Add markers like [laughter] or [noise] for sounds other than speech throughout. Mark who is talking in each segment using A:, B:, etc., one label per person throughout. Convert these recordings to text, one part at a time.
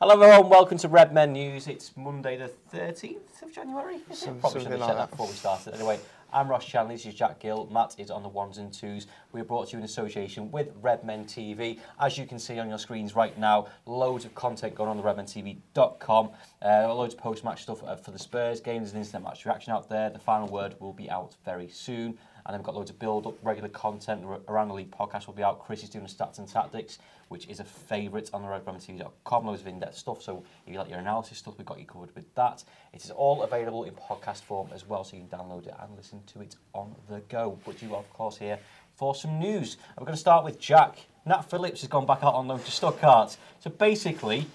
A: Hello, everyone. Welcome to Red Men News. It's Monday, the 13th of January. Is it? Probably should have checked
B: like
A: that
B: that.
A: before we started. Anyway, I'm Ross Chandler. This is Jack Gill. Matt is on the ones and twos. We're brought to you in association with Red Men TV. As you can see on your screens right now, loads of content going on the redmentv.com. Uh, loads of post-match stuff uh, for the Spurs game. There's an instant match reaction out there. The final word will be out very soon. And then we've got loads of build-up, regular content. Around the League podcast will be out. Chris is doing stats and tactics, which is a favourite on the redmentv.com. Loads of in-depth stuff. So if you like your analysis stuff, we've got you covered with that. It is all available in podcast form as well, so you can download it and listen to it on the go. But you are, of course, here for some news. And we're going to start with Jack. Nat Phillips has gone back out on loan to Stuttgart. So basically,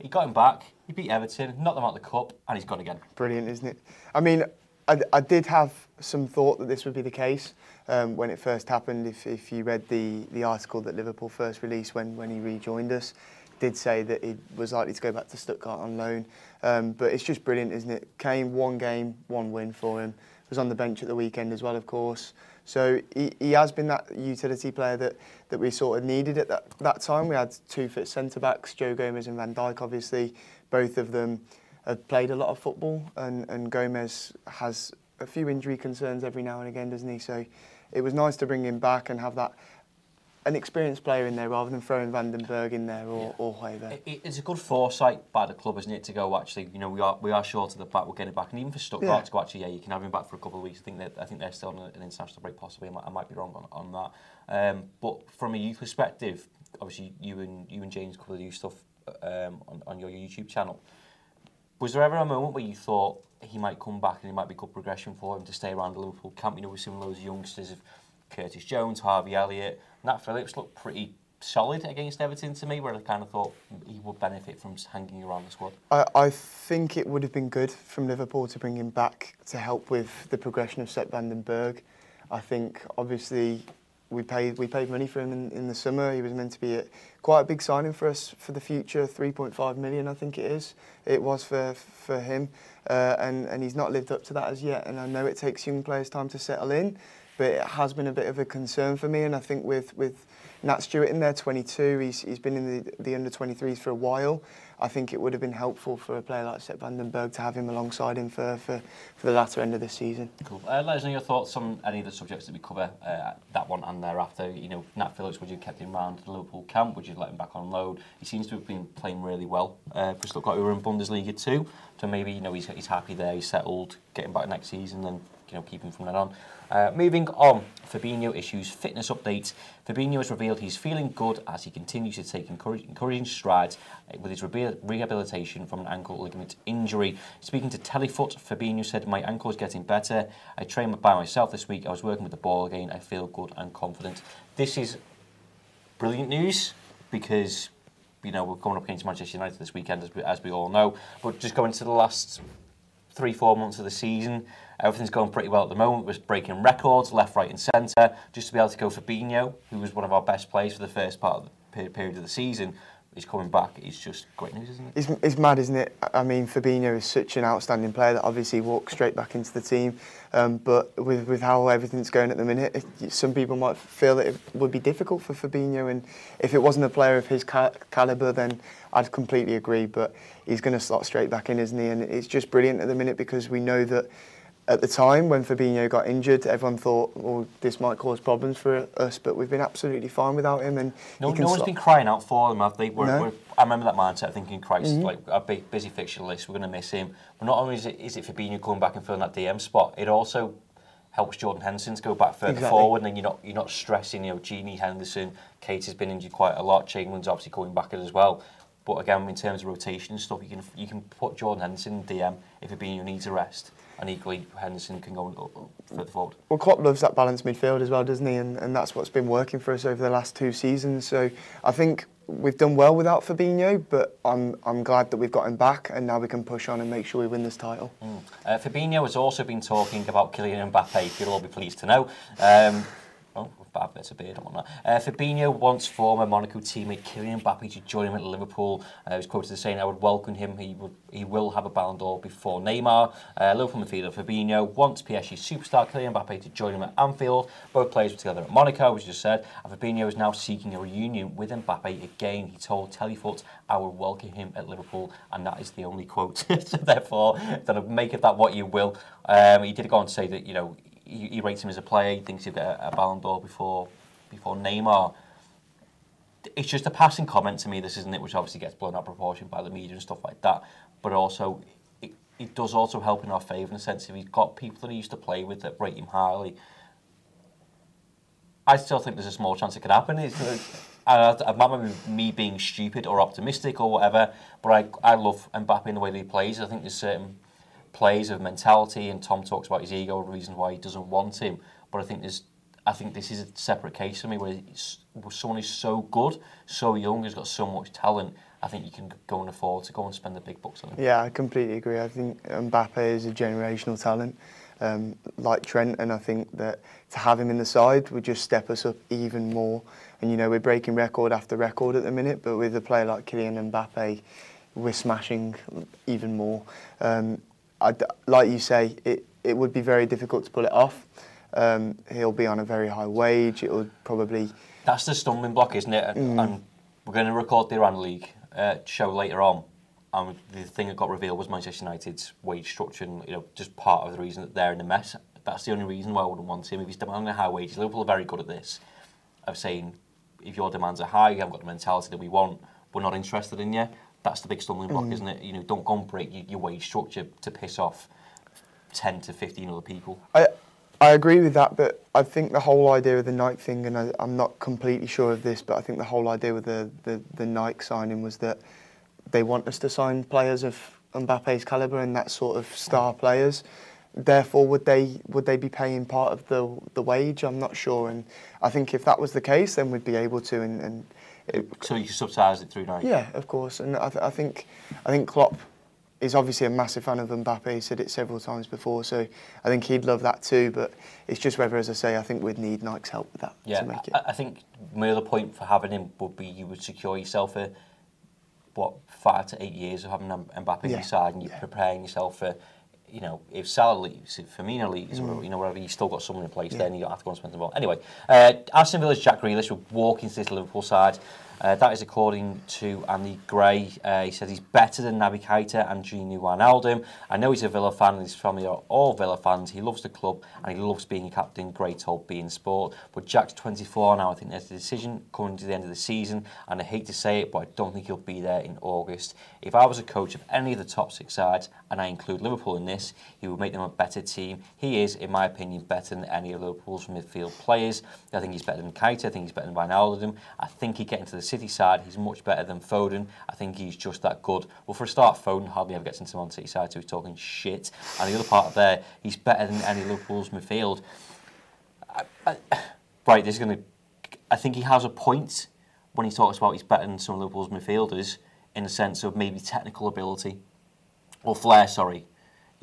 A: he got him back. He beat Everton, knocked them out of the cup, and he's gone again.
B: Brilliant, isn't it? I mean, I, I did have some thought that this would be the case um, when it first happened. If, if you read the, the article that Liverpool first released when, when he rejoined us, did say that he was likely to go back to Stuttgart on loan. Um, but it's just brilliant, isn't it? Came one game, one win for him. Was on the bench at the weekend as well, of course. So he, he has been that utility player that, that we sort of needed at that, that time. We had two fit centre backs, Joe Gomez and Van Dijk, obviously. Both of them have played a lot of football, and, and Gomez has a few injury concerns every now and again, doesn't he? So it was nice to bring him back and have that an experienced player in there rather than throwing Vandenberg in there or,
A: Yeah.
B: or Hoiberg.
A: It- it- It's a good foresight by the club, isn't it, to go actually, you know, we are we are short of the back, we'll get it back, and even for Stuttgart
B: Yeah.
A: to go actually, yeah, you can have him back for a couple of weeks. I think that I think they're still on an international break, possibly. I might, I might be wrong on, on that. Um, but from a youth perspective, obviously you and you and James cover the youth stuff um, on, on your YouTube channel. Was there ever a moment where you thought he might come back and it might be good progression for him to stay around Liverpool camp? You know, seen loads of youngsters of Curtis Jones, Harvey Elliott, Nat Phillips looked pretty solid against Everton to me, where I kind of thought he would benefit from hanging around the squad.
B: I, I think it would have been good from Liverpool to bring him back to help with the progression of Sepp Vandenberg. I think obviously we paid we paid money for him in, in the summer. He was meant to be a, quite a big signing for us for the future. 3.5 million, I think it is. It was for for him, uh, and and he's not lived up to that as yet. And I know it takes young players time to settle in, but it has been a bit of a concern for me. And I think with, with Nat Stewart in there, 22, he's, he's been in the, the under-23s for a while. I think it would have been helpful for a player like Sepp Vandenberg to have him alongside him for, for, for the latter end of the season.
A: Cool. Uh, let us know your thoughts on any of the subjects that we cover, uh, that one and thereafter. You know, Nat Phillips, would you have kept him round the Liverpool camp? Would you let him back on loan? He seems to have been playing really well. Uh, Bristol Stuttgart we were in Bundesliga too, so maybe, you know, he's, he's happy there, he's settled, getting back next season and you know keep him from then on. Uh, moving on, Fabinho issues fitness updates. Fabinho has revealed he's feeling good as he continues to take encouraging strides uh, with his rehabilitation from an ankle ligament injury. Speaking to Telefoot, Fabinho said, My ankle is getting better. I trained by myself this week. I was working with the ball again. I feel good and confident. This is brilliant news because you know we're coming up against Manchester United this weekend, as we, as we all know. But just going to the last three, four months of the season, everything's going pretty well at the moment. We're breaking records left, right, and centre. Just to be able to go for Fabinho, who was one of our best players for the first part of the period of the season, is coming back. It's just great news, isn't it?
B: It's, it's mad, isn't it? I mean, Fabinho is such an outstanding player that obviously walks straight back into the team. Um, but with, with how everything's going at the minute, it, some people might feel that it would be difficult for Fabinho. And if it wasn't a player of his ca- calibre, then I'd completely agree. But he's going to slot straight back in, isn't he? And it's just brilliant at the minute because we know that at the time when Fabinho got injured, everyone thought, well, this might cause problems for us, but we've been absolutely fine without him. And
A: no, no one's been crying out for him, have they? We're,
B: No.
A: We're, I remember that mindset, thinking, Christ, mm-hmm. like a big, busy fixture list, we're going to miss him. But not only is it, is it Fabinho coming back and filling that DM spot, it also helps Jordan Henderson to go back further
B: Exactly.
A: forward, and then you're not you're not stressing. You know, Gini Henderson, Keita has been injured quite a lot. Chamberlain's obviously coming back as well. But again, in terms of rotation and stuff, you can you can put Jordan Henderson in DM if Fabinho needs a rest, and equally Henderson can go uh, uh, further forward.
B: Well, Klopp loves that balanced midfield as well, doesn't he? And, and that's what's been working for us over the last two seasons. So I think we've done well without Fabinho, but I'm, I'm glad that we've got him back and now we can push on and make sure we win this title. Mm.
A: Uh, Fabinho has also been talking about Kylian Mbappe, you'll all be pleased to know. Um, bits of beard, want that. Uh, Fabinho wants former Monaco teammate Kylian Mbappe to join him at Liverpool. Uh, he was quoted as saying, I would welcome him, he would, he will have a Ballon d'Or before Neymar. Uh, Liverpool midfielder Fabinho wants PSG superstar Kylian Mbappe to join him at Anfield. Both players were together at Monaco, as you just said, and Fabinho is now seeking a reunion with Mbappe again. He told Telefoot, I will welcome him at Liverpool, and that is the only quote. [laughs] so therefore, then make of that what you will. Um, he did go on to say that, you know, he, he rates him as a player. He thinks he'll get a, a Ballon d'Or before before Neymar. It's just a passing comment to me, this isn't it, which obviously gets blown out of proportion by the media and stuff like that. But also, it, it does also help in our favour in the sense if he's got people that he used to play with that rate him highly. I still think there's a small chance it could happen. It's, uh, I, I be me being stupid or optimistic or whatever, but I, I love Mbappe in the way that he plays. I think there's certain plays of mentality, and Tom talks about his ego, reasons why he doesn't want him. But I think there's, I think this is a separate case for me where where someone is so good, so young, has got so much talent. I think you can go and afford to go and spend the big bucks on him.
B: Yeah, I completely agree. I think Mbappe is a generational talent, um, like Trent, and I think that to have him in the side would just step us up even more. And you know, we're breaking record after record at the minute, but with a player like Kylian Mbappe, we're smashing even more. Um, I'd, like you say, it, it would be very difficult to pull it off. Um, he'll be on a very high wage. It would probably
A: That's the stumbling block, isn't it? And, and we're going to record the Around the League uh, show later on. And the thing that got revealed was Manchester United's wage structure, and you know, just part of the reason that they're in a mess. That's the only reason why I wouldn't want him. If he's demanding a high wage, Liverpool are very good at this, of saying, if your demands are high, you haven't got the mentality that we want, we're not interested in you. That's the big stumbling block, mm. isn't it? You know, don't go and break your, your wage structure to piss off 10 to 15 other people.
B: I I agree with that, but I think the whole idea of the Nike thing, and I, I'm not completely sure of this, but I think the whole idea with the, the, the Nike signing was that they want us to sign players of Mbappe's caliber and that sort of star players. Therefore, would they would they be paying part of the the wage? I'm not sure, and I think if that was the case, then we'd be able to. And, and it,
A: So you subsidise it through Nike.
B: yeah, of course. And I, th- I think I think Klopp is obviously a massive fan of Mbappe. He said it several times before, so I think he'd love that too. But it's just whether, as I say, I think we'd need Nike's help with that
A: Yeah,
B: to make it.
A: I, I think my other point for having him would be you would secure yourself for what five to eight years of having Mbappe on
B: Yeah,
A: your side, and you're
B: yeah.
A: preparing yourself for. You know, if Salah leaves, if Firmino leaves, or you know, whatever, you've still got someone in place
B: Mm. Yeah.
A: there, and you don't have to go and spend the ball. Anyway, uh, Aston Villa's Jack Grealish will walk into this Liverpool side. Uh, that is according to Andy Gray. Uh, he says he's better than Naby Keita and Gini Wijnaldum. I know he's a Villa fan and his family are all Villa fans. He loves the club and he loves being a captain. Great told beIN Sport. But Jack's 24 now. I think there's a decision coming to the end of the season and I hate to say it, but I don't think he'll be there in August. If I was a coach of any of the top six sides, and I include Liverpool in this, he would make them a better team. He is, in my opinion, better than any of Liverpool's midfield players. I think he's better than Keita. I think he's better than Wijnaldum. I think he get into the City side. He's much better than Foden. I think he's just that good. Well, for a start, Foden hardly ever gets into Man City side, so he's talking shit. And the other part of there, he's better than any Liverpool's midfield. I, I, right, this is going to. I think he has a point when he talks about he's better than some Liverpool's midfielders in the sense of maybe technical ability or flair, sorry.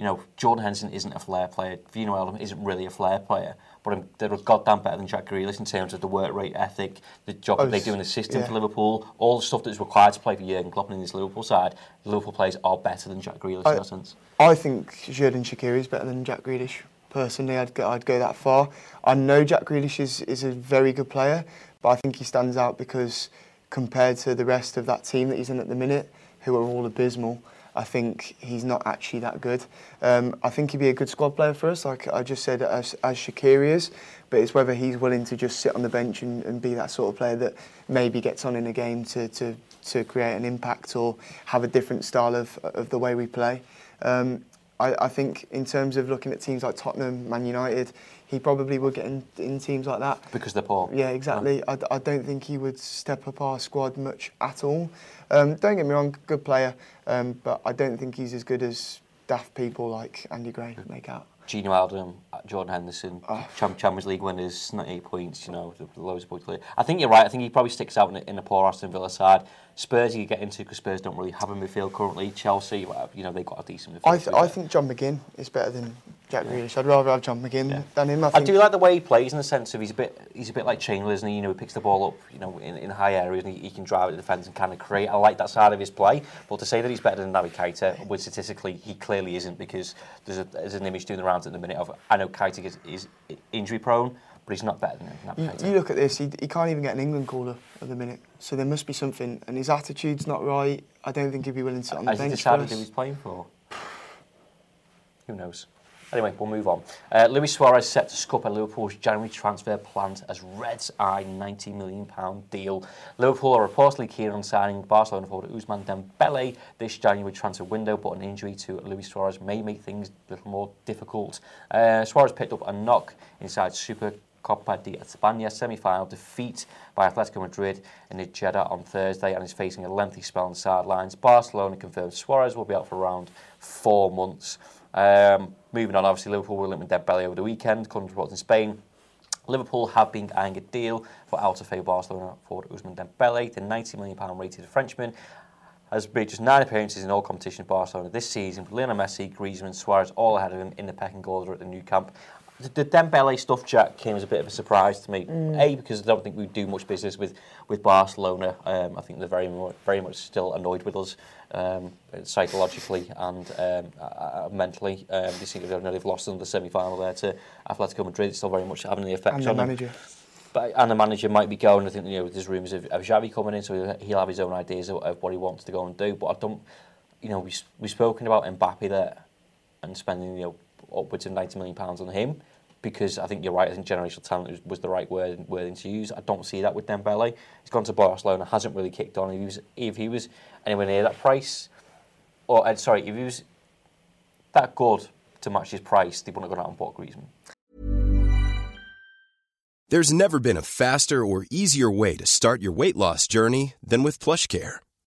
A: You know, Jordan Henderson isn't a flair player. Wijnaldum isn't really a flair player. But I'm, they're goddamn better than Jack Grealish in terms of the work rate ethic, the job
B: Oh,
A: that they do in the system
B: yeah.
A: for Liverpool, all the stuff that's required to play for Jurgen Klopp in this Liverpool side. Liverpool players are better than Jack Grealish
B: I-
A: in that sense.
B: I think Jordan Shaqiri is better than Jack Grealish. Personally, I'd go, I'd go that far. I know Jack Grealish is, is a very good player, but I think he stands out because compared to the rest of that team that he's in at the minute, who are all abysmal, I think he's not actually that good. Um, I think he'd be a good squad player for us, like I just said, as, as Shaqiri is. But it's whether he's willing to just sit on the bench and, and be that sort of player that maybe gets on in a game to, to, to create an impact or have a different style of, of the way we play. Um, I, I think in terms of looking at teams like Tottenham, Man United, he probably would get in, in teams like that.
A: Because they're poor.
B: Yeah, exactly. I, I don't think he would step up our squad much at all. Um, don't get me wrong, good player, um, but I don't think he's as good as daft people like Andy Gray make out.
A: Gini Wijnaldum, Jordan Henderson, oh. Champions League winners, 98 points, you know, loads of points. I think you're right. I think he probably sticks out in a, in a poor Aston Villa side. Spurs you get into because Spurs don't really have a midfield currently. Chelsea, you know, they've got a decent midfield.
B: I, th- I think John McGinn is better than Jack yeah. Grealish. I'd rather have John McGinn yeah. than him. I,
A: I, do like the way he plays in the sense of he's a bit he's a bit like Chamberlain, isn't he? You know, he picks the ball up, you know, in, in high areas and he, he can drive at the defence and kind of create. I like that side of his play. But to say that he's better than Naby Keita, well, statistically he clearly isn't because there's, a, there's an image doing the rounds at the minute of I know Keita is, is injury prone, but he's not better than Naby
B: You, you look at this, he, he can't even get an England caller at the minute. So there must be something, and his attitude's not right. I don't think he'd be willing to sit on the
A: Has
B: bench.
A: Has he decided who he's playing for? Who knows? Anyway, we'll move on. Uh, Luis Suarez set to scupper Liverpool's January transfer plans as Reds eye £90 million deal. Liverpool are reportedly keen on signing Barcelona forward Ousmane Dembele this January transfer window, but an injury to Luis Suarez may make things a little more difficult. Uh, Suarez picked up a knock inside Super Copa de España semi-final defeat by Atletico Madrid in the Jeddah on Thursday and is facing a lengthy spell on the sidelines. Barcelona confirmed Suarez will be out for around four months. Um, moving on, obviously, Liverpool were linked with Dembele over the weekend, according to reports in Spain. Liverpool have been eyeing a deal for out of favour Barcelona forward Ousmane Dembele. The £90 million rated Frenchman has made just nine appearances in all competitions Barcelona this season, with Lionel Messi, Griezmann, Suarez all ahead of him in the pecking order at the Nou Camp the, the Dembele stuff, Jack, came as a bit of a surprise to me. Mm. A because I don't think we do much business with with Barcelona. Um, I think they're very very much still annoyed with us um, psychologically and um, uh, mentally. Um, they seem to have they've lost in the semi final there to Atletico Madrid. It's still very much having the effect
B: and
A: on
B: the manager. Them.
A: But, and the manager might be going. I think you know there's rumours of, of Xavi coming in, so he'll have his own ideas of, of what he wants to go and do. But I don't, you know, we we've spoken about Mbappe there and spending you know upwards of 90 million pounds on him because I think you're right. I think generational talent was, was the right word wording to use. I don't see that with Dembele. He's gone to Barcelona, hasn't really kicked on. If he was, if he was anywhere near that price, or uh, sorry, if he was that good to match his price, they wouldn't have gone out and bought Griezmann.
C: There's never been a faster or easier way to start your weight loss journey than with PlushCare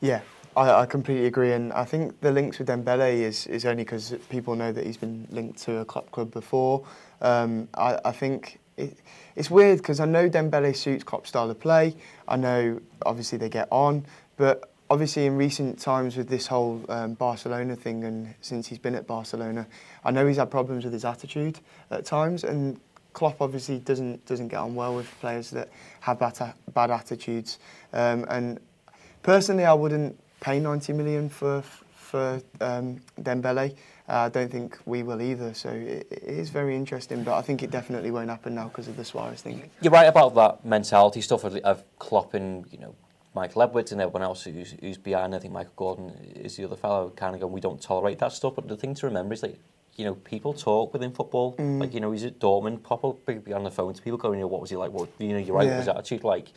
B: Yeah, I, I, completely agree, and I think the links with Dembele is, is only because people know that he's been linked to a club club before. Um, I, I think it, it's weird because I know Dembele suits Klopp's style of play. I know obviously they get on, but obviously in recent times with this whole um, Barcelona thing and since he's been at Barcelona, I know he's had problems with his attitude at times and Klopp obviously doesn't doesn't get on well with players that have bad, bad attitudes. Um, and personally, I wouldn't pay 90 million for for um, Dembele. Uh, I don't think we will either. So it, it is very interesting, but I think it definitely won't happen now because of the Suarez thing.
A: You're right about that mentality stuff of, of Klopp and you know Michael Edwards and everyone else who's, who's behind. I think Michael Gordon is the other fellow. Kind of going, we don't tolerate that stuff. But the thing to remember is that you know people talk within football.
B: Mm.
A: Like you know, he's at Dortmund, pop up be on the phone to people going, you know, what was he like? What you know, you're right.
B: Yeah.
A: His attitude like.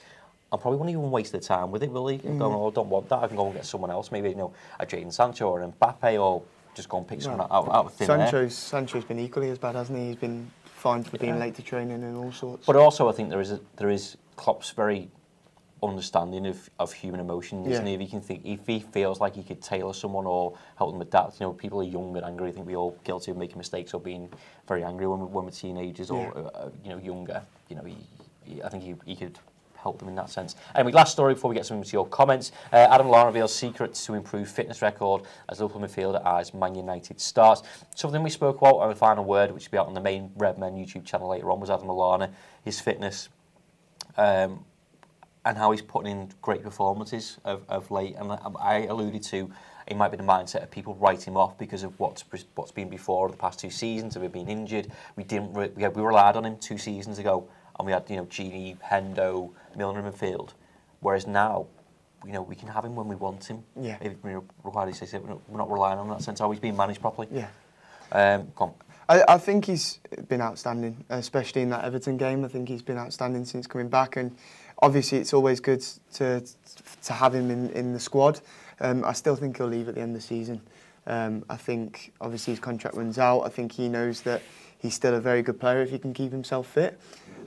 A: I probably won't even waste the time with it, really. Mm. Going, oh, I don't want that. I can go and get someone else, maybe you know, a Jadon Sancho or an Mbappe, or just go and pick someone out, out of thin air.
B: Sancho's, Sancho's been equally as bad, hasn't he? He's been fined for being late to training and all sorts.
A: But also, I think there is a, there is Klopp's very understanding of, of human emotions.
B: Yeah.
A: And if he can think, if he feels like he could tailor someone or help them adapt, you know, people are young and angry. I think we all guilty of making mistakes or being very angry when, we, when we're teenagers or uh, you know younger. You know, he, he, I think he, he could help them in that sense. Anyway, last story before we get some to your comments. Uh, Adam Lallana reveals secrets to improve fitness record as Liverpool midfielder eyes Man United stars. Something we spoke about on the final word, which will be out on the main Red Men YouTube channel later on, was Adam Lallana, his fitness. Um, and how he's putting in great performances of, of late. And I, alluded to it might be the mindset of people write him off because of what's what's been before the past two seasons of him being injured. We didn't re- we, had, we relied on him two seasons ago, and we had you know Gini, Hendo, Milner and Field. Whereas now, you know, we can have him when we want him.
B: Yeah.
A: If we require says we're not, we're not relying on that sense. How he's being managed properly.
B: yeah.
A: Um, come on.
B: I, I think he's been outstanding, especially in that Everton game. I think he's been outstanding since coming back, and obviously it's always good to to have him in, in the squad. Um, I still think he'll leave at the end of the season. Um, I think obviously his contract runs out. I think he knows that he's still a very good player if he can keep himself fit.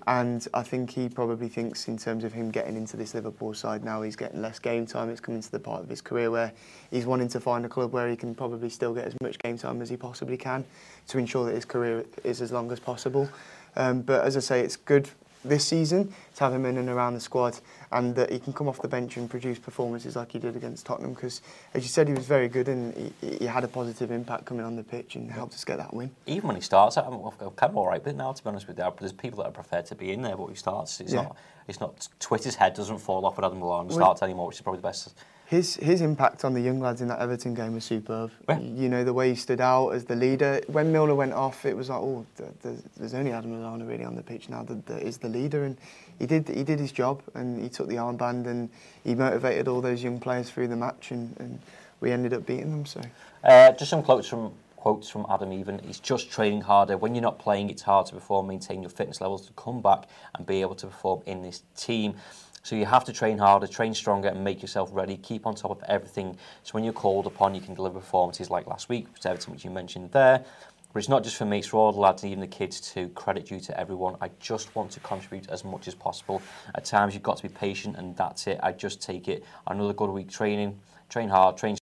B: And I think he probably thinks in terms of him getting into this Liverpool side now, he's getting less game time. It's coming to the part of his career where he's wanting to find a club where he can probably still get as much game time as he possibly can to ensure that his career is as long as possible. Um, but as I say, it's good this season to have him in and around the squad and that he can come off the bench and produce performances like he did against Tottenham because, as you said, he was very good and he, he had a positive impact coming on the pitch and helped us get that win.
A: even when he starts, I'm, I'm kind of all right with it now, to be honest with you. There's people that are prepared to be in there, but he starts. It's
B: Yeah.
A: not. It's not. Twitter's head doesn't fall off with Adam Lallana starts anymore, which is probably the best.
B: His his impact on the young lads in that Everton game was superb.
A: Yeah.
B: You know the way he stood out as the leader. When Milner went off, it was like, oh, th- th- there's only Adam Lallana really on the pitch now that, that is the leader, and he did he did his job, and he took the armband, and he motivated all those young players through the match, and, and we ended up beating them. So
A: Uh, just some quotes from quotes from Adam. Even he's just training harder. When you're not playing, it's hard to perform, maintain your fitness levels to come back and be able to perform in this team. So you have to train harder, train stronger, and make yourself ready. Keep on top of everything. So when you're called upon, you can deliver performances like last week, is which you mentioned there. But it's not just for me, it's for all the lads and even the kids too. Credit due to everyone. I just want to contribute as much as possible. At times you've got to be patient, and that's it. I just take it. Another good week training, train hard, train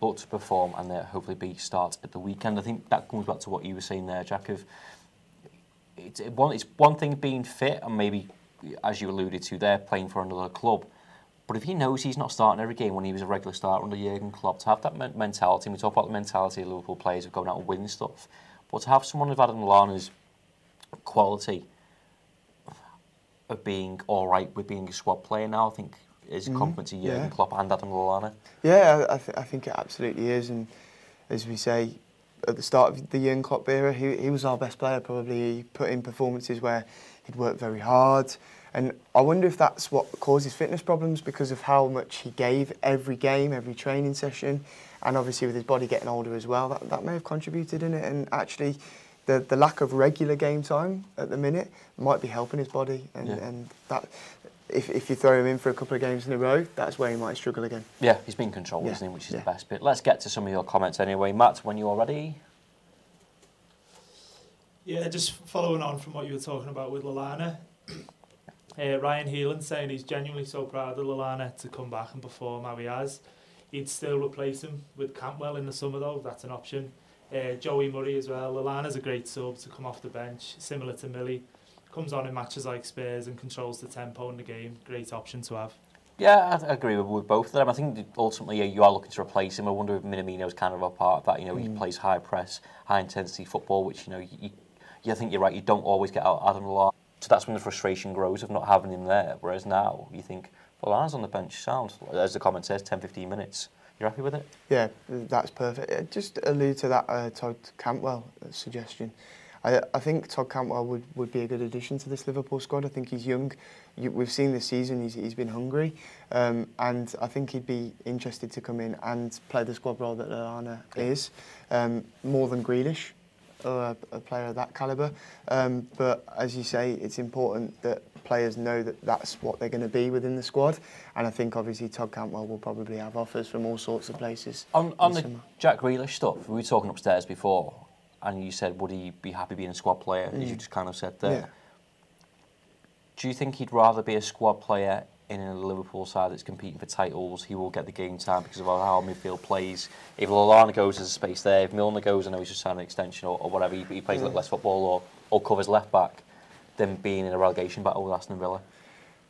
A: look to perform and then hopefully be start at the weekend. I think that comes back to what you were saying there, Jack. Of it's one, it's one thing being fit and maybe, as you alluded to they're playing for another club. But if he knows he's not starting every game when he was a regular starter under Jurgen Klopp, to have that men- mentality, and we talk about the mentality of Liverpool players of going out and winning stuff, but to have someone of Adam Lallana's quality of being all right with being a squad player now, I think is a mm-hmm. compliment to Jurgen
B: yeah.
A: Klopp and Adam Lallana.
B: Yeah, I, I, th- I think it absolutely is. And as we say, at the start of the Jurgen Klopp era, he, he was our best player probably. He put in performances where he'd worked very hard. And I wonder if that's what causes fitness problems because of how much he gave every game, every training session. And obviously with his body getting older as well, that, that may have contributed in it. And actually, the, the lack of regular game time at the minute might be helping his body. And,
A: Yeah.
B: and that if, if you throw him in for a couple of games in a row, that's where he might struggle again.
A: Yeah, he's been controlled,
B: Yeah,
A: isn't he? Which is
B: yeah.
A: the best bit. Let's get to some of your comments anyway. Matt, when you're ready.
D: Yeah, just following on from what you were talking about with Lallana. [clears throat] Uh, Ryan Heelan saying he's genuinely so proud of Lallana to come back and perform how he has. He'd still replace him with Cantwell in the summer though, that's an option. Uh, Joey Murray as well. Lallana's a great sub to come off the bench, similar to Millie. Comes on in matches like Spurs and controls the tempo in the game. Great option to have.
A: Yeah, I agree with, with both of them. I think ultimately you are looking to replace him. I wonder if Minamino's kind of a part of that. You know, he plays high press, high intensity football, which you know, you, you, I think you're right. You don't always get out Adam Lallana. So that's when the frustration grows of not having him there. Whereas now you think, well, Lallana's on the bench, sound as the comment says, 10, 15 minutes. You're happy with it?
B: Yeah, that's perfect. Just allude to that uh, Todd Cantwell uh, suggestion. I, I think Todd Cantwell would, would be a good addition to this Liverpool squad. I think he's young. You, we've seen this season he's, he's been hungry, um, and I think he'd be interested to come in and play the squad role that Lallana is, um, more than Grealish, or a, a player of that calibre. Um, but as you say, it's important that players know that that's what they're going to be within the squad. And I think obviously Todd Cantwell will probably have offers from all sorts of places.
A: On, on the
B: summer.
A: Jack Grealish stuff, we were talking upstairs before, and you said, would he be happy being a squad player, as you just kind of said there.
B: Mm. Yeah.
A: Do you think he'd rather be a squad player in a Liverpool side that's competing for titles? He will get the game time because of how midfield plays. If Lallana goes, there's a space there. If Milner goes, I know he's just signing an extension or, or whatever, he, he plays a little less football or, or covers left back than being in a relegation battle with Aston Villa.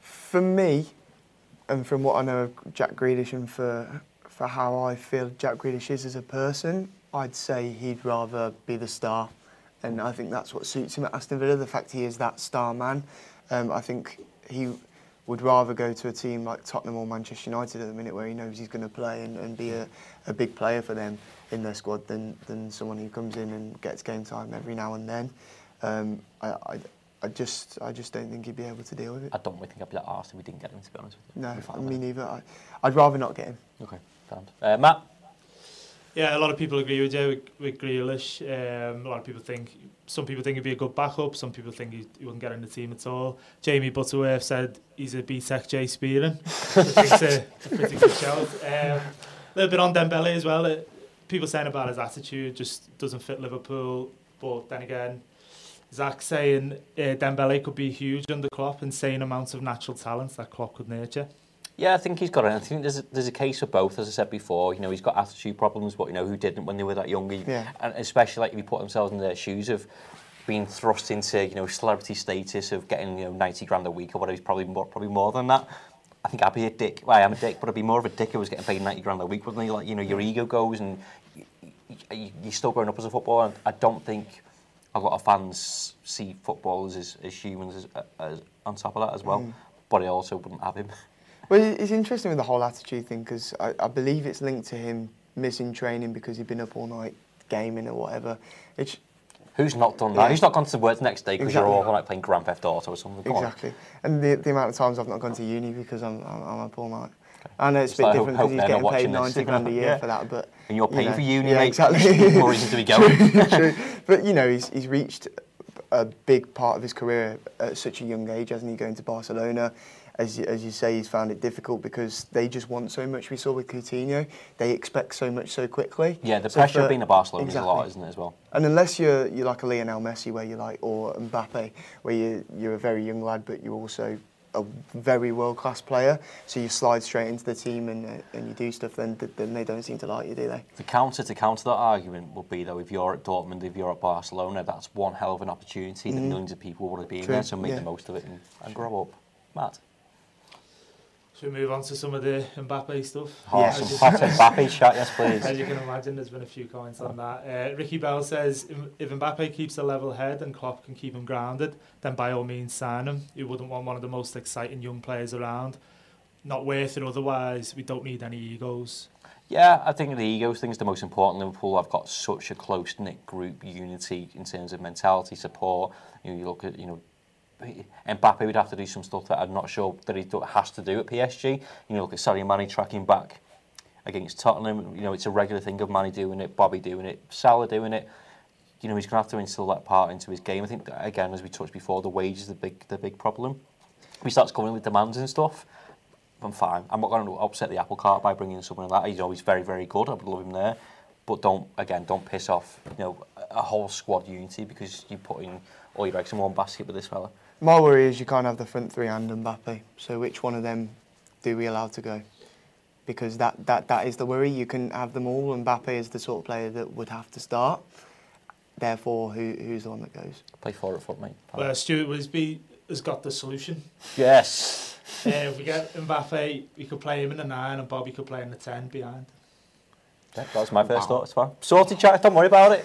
B: For me, and from what I know of Jack Grealish and for for how I feel Jack Grealish is as a person, I'd say he'd rather be the star, and I think that's what suits him at Aston Villa. The fact he is that star man, um, I think he would rather go to a team like Tottenham or Manchester United at the minute where he knows he's going to play and, and be a, a big player for them in their squad than, than someone who comes in and gets game time every now and then. Um, I, I, I just I just don't think he'd be able to deal with it.
A: I don't really think I'd be that arsed if we didn't get him, to be honest with you.
B: No, I
A: mean
B: either. I, I'd rather not get him.
A: Okay, found. Uh, Matt?
D: Yeah, a lot of people agree with you, with, with Grealish. Um, a lot of people think some people think he'd be a good backup. Some people think he, he wouldn't get in the team at all. Jamie Butterworth said he's a B-Tech Jay Spearing. [laughs] it's, a, a pretty good shout. Um, a little bit on Dembele as well. It, people saying about his attitude just doesn't fit Liverpool. But then again, Zach saying uh, Dembele could be huge under Klopp and saying amounts of natural talent that Klopp could nurture.
A: Yeah, I think he's got it. I think there's a, there's a case for both, as I said before. You know, he's got attitude problems, but you know, who didn't when they were that young?
B: Yeah.
A: And especially like if you put themselves in their shoes of being thrust into you know celebrity status of getting you know 90 grand a week or whatever. He's probably more probably more than that. I think I'd be a dick. Well, I am a dick, but I'd be more of a dick if I was getting paid 90 grand a week, wouldn't he? Like you know, your ego goes and y- y- y- you're still growing up as a footballer. And I don't think a lot of fans see footballers as, as humans as, as, on top of that as well. Mm. But I also wouldn't have him. [laughs]
B: Well, it's interesting with the whole attitude thing because I, I believe it's linked to him missing training because he'd been up all night gaming or whatever. It's,
A: Who's not done that?
B: Yeah.
A: Who's not gone to work the next day because
B: Exactly.
A: you're all like playing Grand Theft Auto or something? Come on.
B: exactly. And the, the amount of times I've not gone to uni because I'm, I'm, I'm up all night. I know it's a bit
A: like,
B: different because he's getting paid
A: watching this.
B: 90 grand a year [laughs]
A: Yeah.
B: for that, but...
A: And you're
B: you
A: paying
B: know,
A: for uni,
B: yeah,
A: mate.
B: exactly. [laughs]
A: More reason to be [laughs] going.
B: True. But you know, he's, he's reached a big part of his career at such a young age, hasn't he? Going to Barcelona, as you, as you say, he's found it difficult because they just want so much. We saw with Coutinho, they expect so much so quickly.
A: Yeah, the
B: So
A: pressure
B: for-
A: of being a Barcelona
B: exactly.
A: is a lot, isn't it, as well?
B: And unless you're you're like a Lionel Messi, where you're like, or Mbappe, where you you're a very young lad, but you're also a very world class player, so you slide straight into the team and uh, and you do stuff, then then they don't seem to like you, do they?
A: The counter to counter that argument would be though, if you're at Dortmund, if you're at Barcelona, that's one hell of an opportunity that millions of people want to be in
B: Mm-hmm.
A: There, so make
B: yeah.
A: the most of it and, and grow up. Matt?
D: Should we move on to some of the Mbappe stuff?
A: Oh,
B: Yeah.
A: some hot Mbappe chat, yes please.
D: As you can imagine, there's been a few comments on that. Uh, Ricky Bell says, if Mbappe keeps a level head and Klopp can keep him grounded, then by all means sign him. You wouldn't want one of the most exciting young players around. Not worth it otherwise. We don't need any egos.
A: Yeah, I think the egos thing is the most important. Liverpool have got such a close knit group unity in terms of mentality, support. You know, you look at you know, Mbappe would have to do some stuff that I'm not sure that he has to do at PSG. You know, look at Sadio Mane tracking back against Tottenham. You know, it's a regular thing of Mane doing it, Bobby doing it, Salah doing it. You know, he's going to have to instill that part into his game. I think again, as we touched before, the wage is the big the big problem. If he starts coming with demands and stuff, I'm fine. I'm not going to upset the apple cart by bringing someone like that. He's always very, very good. I would love him there. But don't, again, don't piss off, you know, a whole squad unity because you put in all your eggs in one basket with this fella.
B: My worry is you can't have the front three and Mbappe. So which one of them do we allow to go? Because that, that, that is the worry. You can have them all. Mbappe is the sort of player that would have to start. Therefore, who, who's the one that goes?
A: Play four at foot, mate.
D: Well, Stuart Wisby has got the solution.
A: Yes.
D: uh, if we get Mbappe, we could play him in the nine, and Bobby could play in the ten behind.
A: Yeah, that was my first thought. as well. Sorted, chat. Don't worry about it.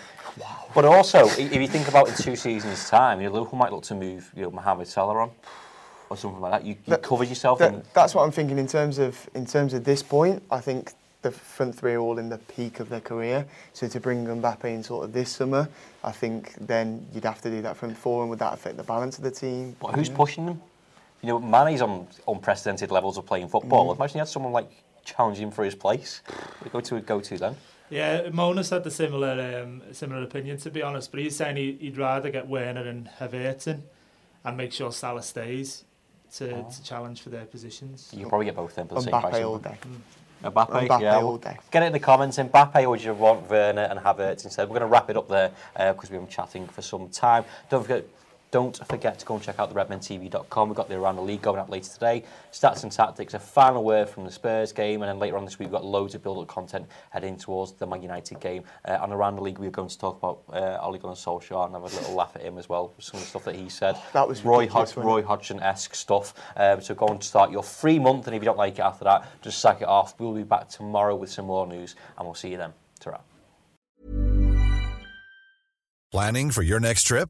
A: But also, if you think about in two seasons' time, you know, Liverpool might look to move, you know, Mohamed Salah on, or something like that. You, you
B: That-
A: covered yourself.
B: That,
A: in,
B: that's what I'm thinking in terms of in terms of this point. I think the front three are all in the peak of their career. So to bring Mbappe in sort of this summer, I think then you'd have to do that front four, and would that affect the balance of the team?
A: but who's pushing them? You know, Mane's on unprecedented levels of playing football.
B: Mm.
A: Imagine you had someone like challenging him for his place. We Go to go to then.
D: Yeah, Mona's had the similar um, similar opinion to be honest, but he's saying he, he'd rather get Werner and Havertz in and make sure Salah stays to,
A: Oh.
D: to challenge for their positions.
A: You probably get both of them for the same price.
B: Mbappe all day.
A: you? Mbappe,
B: Mbappe
A: yeah.
B: all day.
A: Get it in the comments. Mbappe, or would you want Werner and Havertz instead? We're going to wrap it up there because we've been chatting for some time. Don't forget. Don't forget to go and check out the redmentv.com. We've got the Around the League going up later today. Stats and tactics, a final word from the Spurs game, and then later on this week we've got loads of build-up content heading towards the Man United game. Uh, on Around the League, we're going to talk about uh, Ole Gunnar Solskjaer and have a little laugh at him as well, some of the stuff that he said. [sighs]
B: That was
A: Roy,
B: ridiculous,
A: Hodg-
B: wasn't it?
A: Roy Hodgson-esque stuff. Um, so go and start your free month, and if you don't like it after that, just sack it off. We'll be back tomorrow with some more news, and we'll see you then. ta
E: Planning for your next trip?